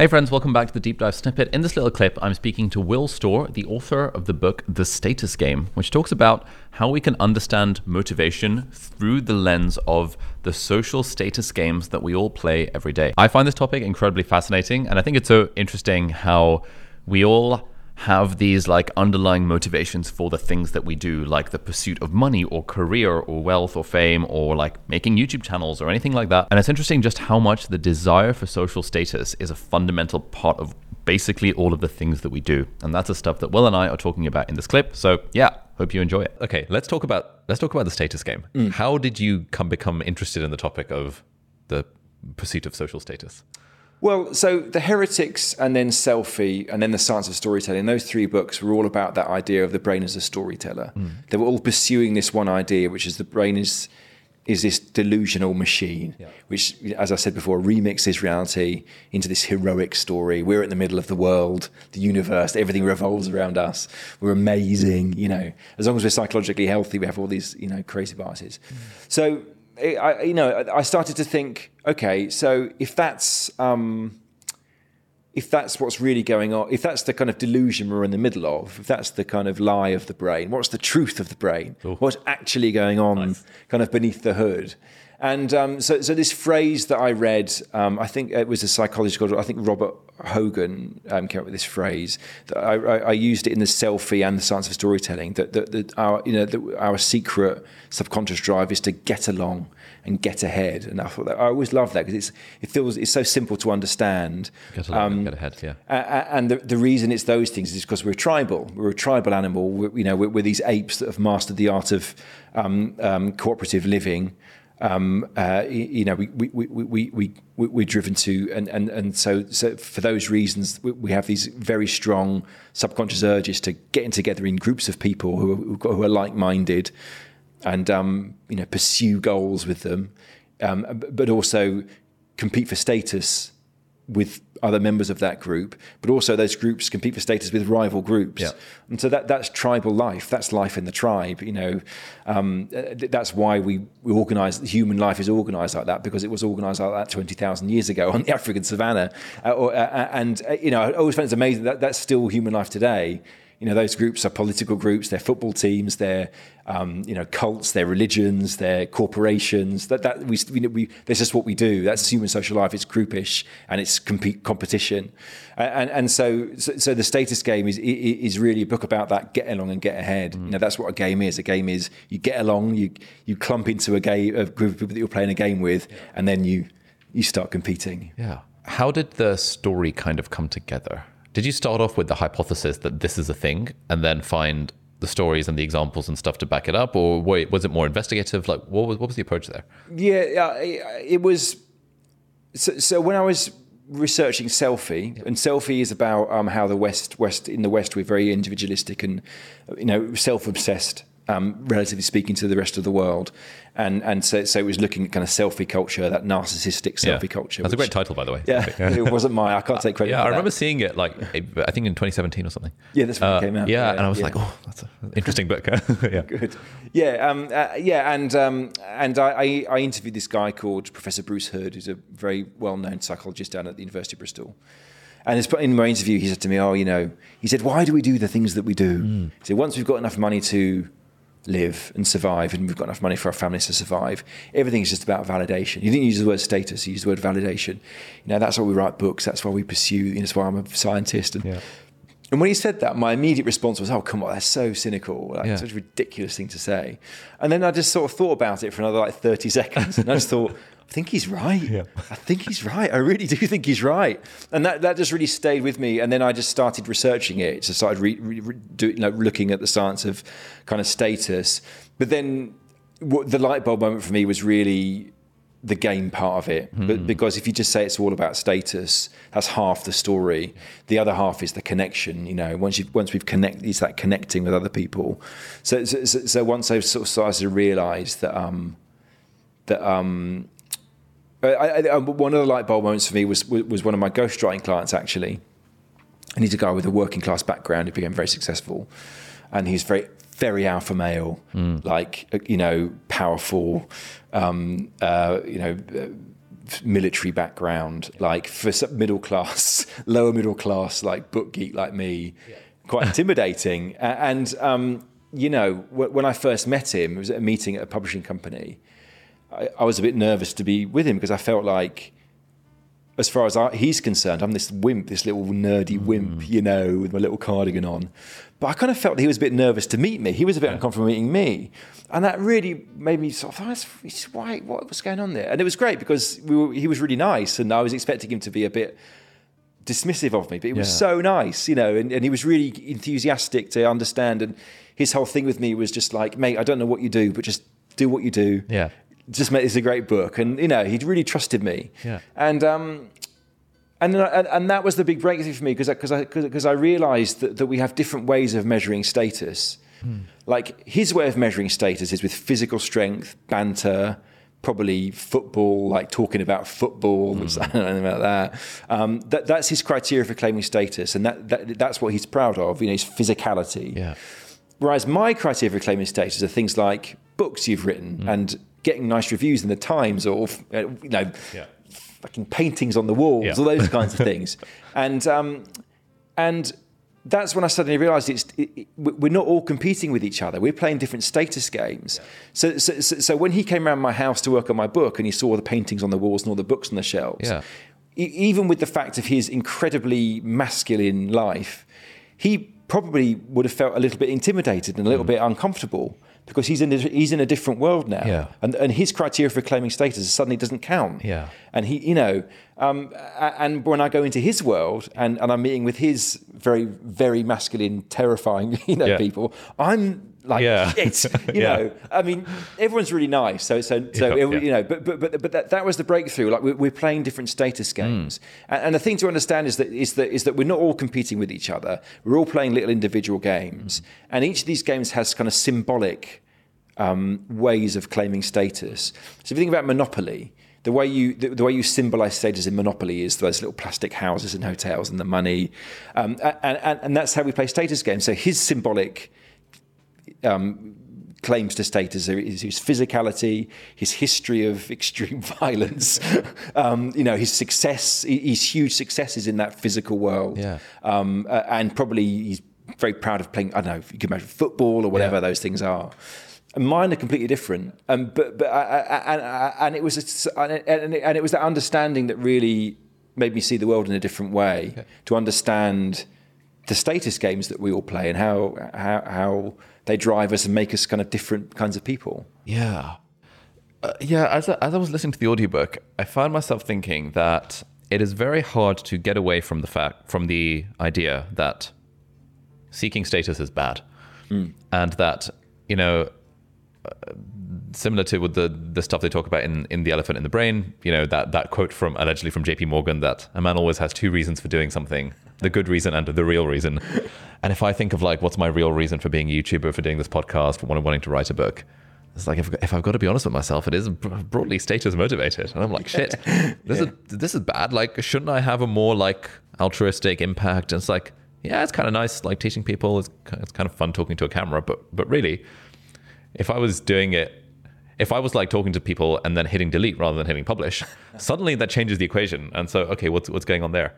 Hey friends, welcome back to the Deep Dive Snippet. In this little clip, I'm speaking to Will Storr, the author of the book The Status Game, which talks about how we can understand motivation through the lens of the social status games that we all play every day. I find this topic incredibly fascinating, and I think it's so interesting how we all have these like underlying motivations for the things that we do, like the pursuit of money or career or wealth or fame or like making YouTube channels or anything like that. And it's interesting just how much the desire for social status is a fundamental part of basically all of the things that we do. And that's the stuff that Will and I are talking about in this clip. So yeah, hope you enjoy it. Okay, let's talk about let's talk about the status game. Mm. How did you come become interested in the topic of the pursuit of social status? Well, so the Heretics and then Selfie and then the Science of Storytelling, those three books were all about that idea of the brain as a storyteller. Mm. They were all pursuing this one idea, which is the brain is is this delusional machine, yeah. which, as I said before, remixes reality into this heroic story. We're in the middle of the world, the universe, everything revolves around us. We're amazing, you know. As long as we're psychologically healthy, we have all these, you know, crazy biases. Mm. So I, you know, I started to think, okay, so if that's um, if that's what's really going on, if that's the kind of delusion we're in the middle of, if that's the kind of lie of the brain, what's the truth of the brain? Ooh. What's actually going on, nice. kind of beneath the hood? And um, so, so this phrase that I read, um, I think it was a psychologist I think Robert Hogan um, came up with this phrase. That I, I, I, used it in the selfie and the science of storytelling. That, that, that our, you know, that our secret subconscious drive is to get along and get ahead. And I thought that I always love that because it's it feels it's so simple to understand. Get along um, and get ahead, yeah. and the, the reason it's those things is because we're tribal. We're a tribal animal. We're, you know, we're, we're, these apes that have mastered the art of um, um, cooperative living you know, we, we, we, we, we, we, are driven to, and, so, for those reasons, we, have these very strong subconscious urges to getting together in groups of people who are, who are like-minded and, um, you know, pursue goals with them, um, but also compete for status with other members of that group, but also those groups compete for status with rival groups. Yeah. And so that, that's tribal life. That's life in the tribe. You know, um, that's why we, we organize, human life is organized like that because it was organized like that 20,000 years ago on the African savannah. Uh, or, uh, and, uh, you know, I always find it's amazing that that's still human life today you know those groups are political groups they're football teams they're um, you know cults they're religions they're corporations. That that we, we, we that's just what we do. That's human social life. It's groupish and it's compete competition. And and so so, so the status game is is really a book about that get along and get ahead. Mm. you know that's what a game is. A game is you get along you you clump into a game a group of people that you're playing a game with and then you you start competing. Yeah. How did the story kind of come together did you start off with the hypothesis that this is a thing and then find the stories and the examples and stuff to back it up, or was it more investigative? Like, what was what was the approach there? Yeah, it was. So, so when I was researching selfie, and selfie is about um, how the West, West in the West, we're very individualistic and you know self obsessed um, relatively speaking, to the rest of the world. And and so, so it was looking at kind of selfie culture, that narcissistic selfie yeah. culture. That's which, a great title, by the way. Yeah, it wasn't mine. I can't take credit. Yeah, I remember seeing it like I think in 2017 or something. Yeah, that's when uh, it came out. Yeah, yeah and I was yeah. like, oh, that's an interesting book. yeah, good. Yeah, um, uh, yeah, and um, and I, I, I interviewed this guy called Professor Bruce Hood, who's a very well known psychologist down at the University of Bristol. And in my interview, he said to me, "Oh, you know," he said, "Why do we do the things that we do?" Mm. He said, "Once we've got enough money to live and survive, and we've got enough money for our families to survive. Everything is just about validation. You didn't use the word status; you use the word validation. You know, that's why we write books. That's why we pursue. You know, that's why I'm a scientist. And, yeah. And when he said that, my immediate response was, "Oh, come on, that's so cynical. Like, yeah. Such a ridiculous thing to say." And then I just sort of thought about it for another like thirty seconds, and I just thought. I think he's right. Yeah. I think he's right. I really do think he's right. And that, that just really stayed with me. And then I just started researching it. So started re, re, re, do, you know, looking at the science of kind of status. But then what, the light bulb moment for me was really the game part of it. But because if you just say it's all about status, that's half the story. The other half is the connection. You know, once you once we've connected, it's that connecting with other people. So so, so, so once I've sort of started to realise that um that um. I, I, one of the light bulb moments for me was was one of my ghostwriting clients actually, and he's a guy with a working class background who became very successful, and he's very very alpha male, like uh, you know, powerful, um, uh, you know, military background, like for middle class, lower middle class, like book geek like me, quite intimidating. And um, you know, when I first met him, it was at a meeting at a publishing company. I, I was a bit nervous to be with him because I felt like as far as I, he's concerned, I'm this wimp, this little nerdy hmm. wimp, you know, with my little cardigan on. But I kind of felt that he was a bit nervous to meet me. He was a bit uncomfortable meeting me, and that really made me sort of, that's- why, what was going on there? And it was great because we were, he was really nice, and I was expecting him to be a bit dismissive of me, but he was Yeah. so nice, you know, and, and he was really enthusiastic to understand. And his whole thing with me was just like, mate, I don't know what you do, but just do what you do Yeah. Just made this a great book, and you know he really trusted me. Yeah. And um, and then I, and, and that was the big breakthrough for me because because I because I realised that that we have different ways of measuring status. Like his way of measuring status is with physical strength, banter. Probably football, like talking about football. which I don't know about that. Um, that. That's his criteria for claiming status, and that, that that's what he's proud of. You know, his physicality. Yeah. Whereas my criteria for claiming status are things like books you've written and getting nice reviews in the Times or uh, you know Yeah. fucking paintings on the walls, Yeah. all those kinds of things. And um, and that's when I suddenly realised it's it, it- we're not all competing with each other. We're playing different status games. So, so so so when he came around my house to work on my book and he saw the paintings on the walls and all the books on the shelves, Yeah. even with the fact of his incredibly masculine life, he probably would have felt a little bit intimidated and a little bit uncomfortable because he's in a, he's in a different world now. Yeah. and and his criteria for claiming status suddenly doesn't count. Yeah. and he, you know, um, and when I go into his world and, and I'm meeting with his very very masculine, terrifying, you know, Yeah. people, I'm like Yeah. shit, you Yeah. know. I mean, everyone's really nice, so so so Yeah, it- you know, but but but but that, that was the breakthrough. Like we're, we're playing different status games, and, and the thing to understand is that is that is that we're not all competing with each other. We're all playing little individual games, and each of these games has kind of symbolic um, ways of claiming status. So if you think about Monopoly. The way you the, the way you symbolize status in Monopoly is those little plastic houses and hotels and the money, um, and, and and that's how we play status games. So his symbolic claims to status is his physicality, his history of extreme violence, um, you know, his success, his huge successes in that physical world. Yeah. Um, and probably he's very proud of playing, I don't know, if you can imagine football or whatever Yeah. those things are. And mine are completely different. Um, but but I, I, and, and it was a, and, it, and it was that understanding that really made me see the world in a different way to understand the status games that we all play and how, how how they drive us and make us kind of different kinds of people. Yeah. Uh, yeah, as I, as I was listening to the audiobook, I found myself thinking that it is very hard to get away from the fact from the idea that seeking status is bad. And that, you know, uh, similar to with the the stuff they talk about in in The Elephant in the Brain, you know, that that quote from allegedly from JP Morgan that a man always has two reasons for doing something, the good reason and the real reason. And if I think of like what's my real reason for being a YouTuber, for doing this podcast, for wanting to write a book, it's like if, if I've got to be honest with myself, it is broadly status motivated, and I'm like, shit, this is this is bad. Like, shouldn't I have a more like altruistic impact? And it's like, yeah, it's kind of nice, like teaching people. It's it's kind of fun talking to a camera, but but really, if I was doing it, if I was like talking to people and then hitting delete rather than hitting publish, suddenly that changes the equation. And so, okay, what's what's going on there?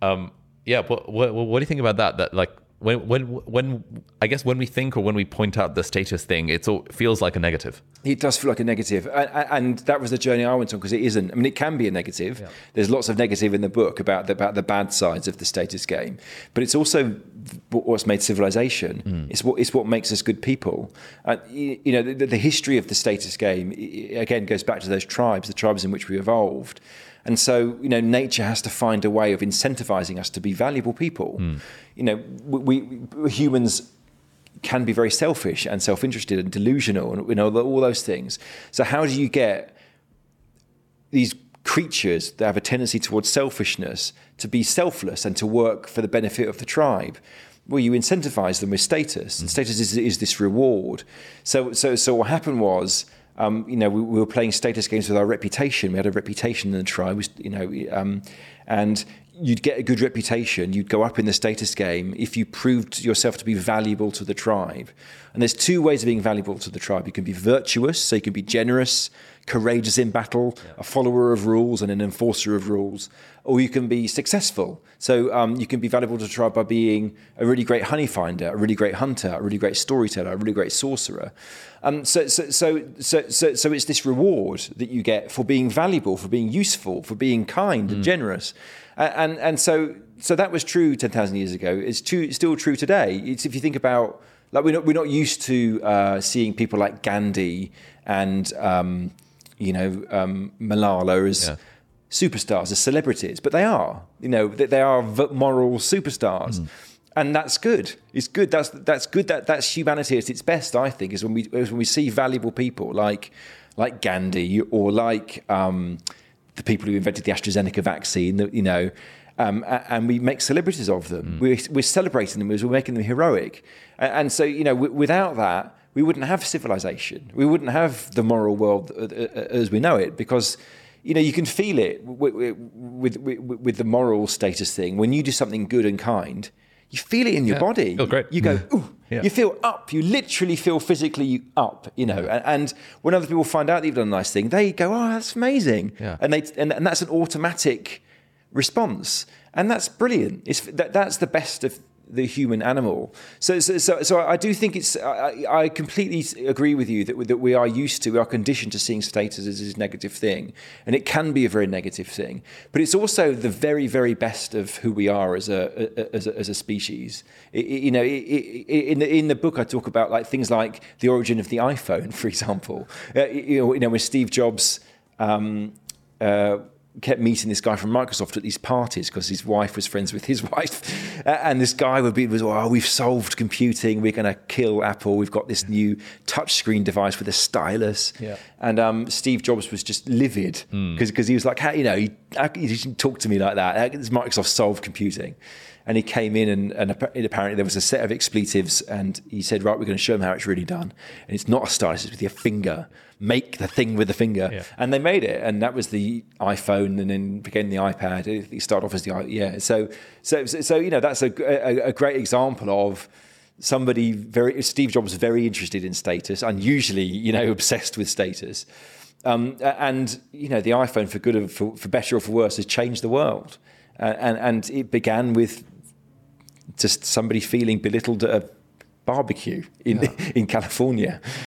Um, yeah, what, what what do you think about that? That like when when when I guess when we think or when we point out the status thing, it all feels like a negative. It does feel like a negative, and, and that was the journey I went on because it isn't. I mean, it can be a negative. There's lots of negative in the book about the, about the bad sides of the status game, but it's also what's made civilization. It's what it's what makes us good people. Uh, you, you know, the, the history of the status game again goes back to those tribes, the tribes in which we evolved. And so, you know, nature has to find a way of incentivizing us to be valuable people. Hmm. You know, we, we humans can be very selfish and self-interested and delusional and you know all those things so how do you get these creatures that have a tendency towards selfishness to be selfless and to work for the benefit of the tribe. Well, you incentivize them with status, and status is, is this reward. So, so, so what happened was, um, you know, we, we, were playing status games with our reputation. We had a reputation in the tribe, you know, um, and you'd get a good reputation, you'd go up in the status game if you proved yourself to be valuable to the tribe. And there's two ways of being valuable to the tribe. You can be virtuous, so you can be generous, courageous in battle, yeah. a follower of rules and an enforcer of rules, or you can be successful. So um, you can be valuable to tribe by being a really great honey finder, a really great hunter, a really great storyteller, a really great sorcerer. Um, so, so, so, so, so, so it's this reward that you get for being valuable, for being useful, for being kind mm. and generous and and so so that was true ten thousand years ago. It's true, still true today. It's if you think about like we're not we're not used to uh, seeing people like Gandhi and um, you know um, Malala as. Yeah. Superstars, as celebrities, but they are, you know, they are moral superstars. Mm and that's good. It's good. That's that's good. That that's humanity at its best. I think is when we is when we see valuable people like like Gandhi or like um, the people who invented the AstraZeneca vaccine, you know, um, and we make celebrities of them. Mm. We're, we're, celebrating them as we're making them heroic. And, and so, you know, w- without that, we wouldn't have civilization. We wouldn't have the moral world uh, uh, as we know it because, you know, you can feel it with, with, with, the moral status thing. When you do something good and kind, you feel it in your yeah. body. Feel great. You go, mm-hmm. ooh, yeah. you feel up. You literally feel physically up, you know. And, and, when other people find out that you've done a nice thing, they go, oh, that's amazing. Yeah. And, they, and, and that's an automatic response. And that's brilliant. It's, that, that's the best of the human animal. So, so, so, so I do think it's. I, I, completely agree with you that that we are used to, we are conditioned to seeing status as a negative thing, and it can be a very negative thing. But it's also the very, very best of who we are as a as a, as a species. It, you know, it, it, in the in the book, I talk about like things like the origin of the iPhone, for example. Uh, you know, you know when Steve Jobs. Um, uh, kept meeting this guy from Microsoft at these parties because his wife was friends with his wife, and this guy would be was oh we've solved computing we're going to kill Apple we've got this new touchscreen device with a stylus, yeah. and um, Steve Jobs was just livid because mm. because he was like how you know he, he didn't talk to me like that does Microsoft solved computing. And he came in, and, and apparently there was a set of expletives, and he said, "Right, we're going to show them how it's really done. And it's not a stylus; it's with your finger. Make the thing with the finger." Yeah. And they made it, and that was the iPhone, and then became the iPad. It started off as the yeah. So, so, so you know, that's a, a, a great example of somebody very Steve Jobs very interested in status, unusually, you know, obsessed with status. Um, and you know, the iPhone, for good or for, for better or for worse, has changed the world. Uh, and and it began with just somebody feeling belittled at a barbecue in yeah. in California,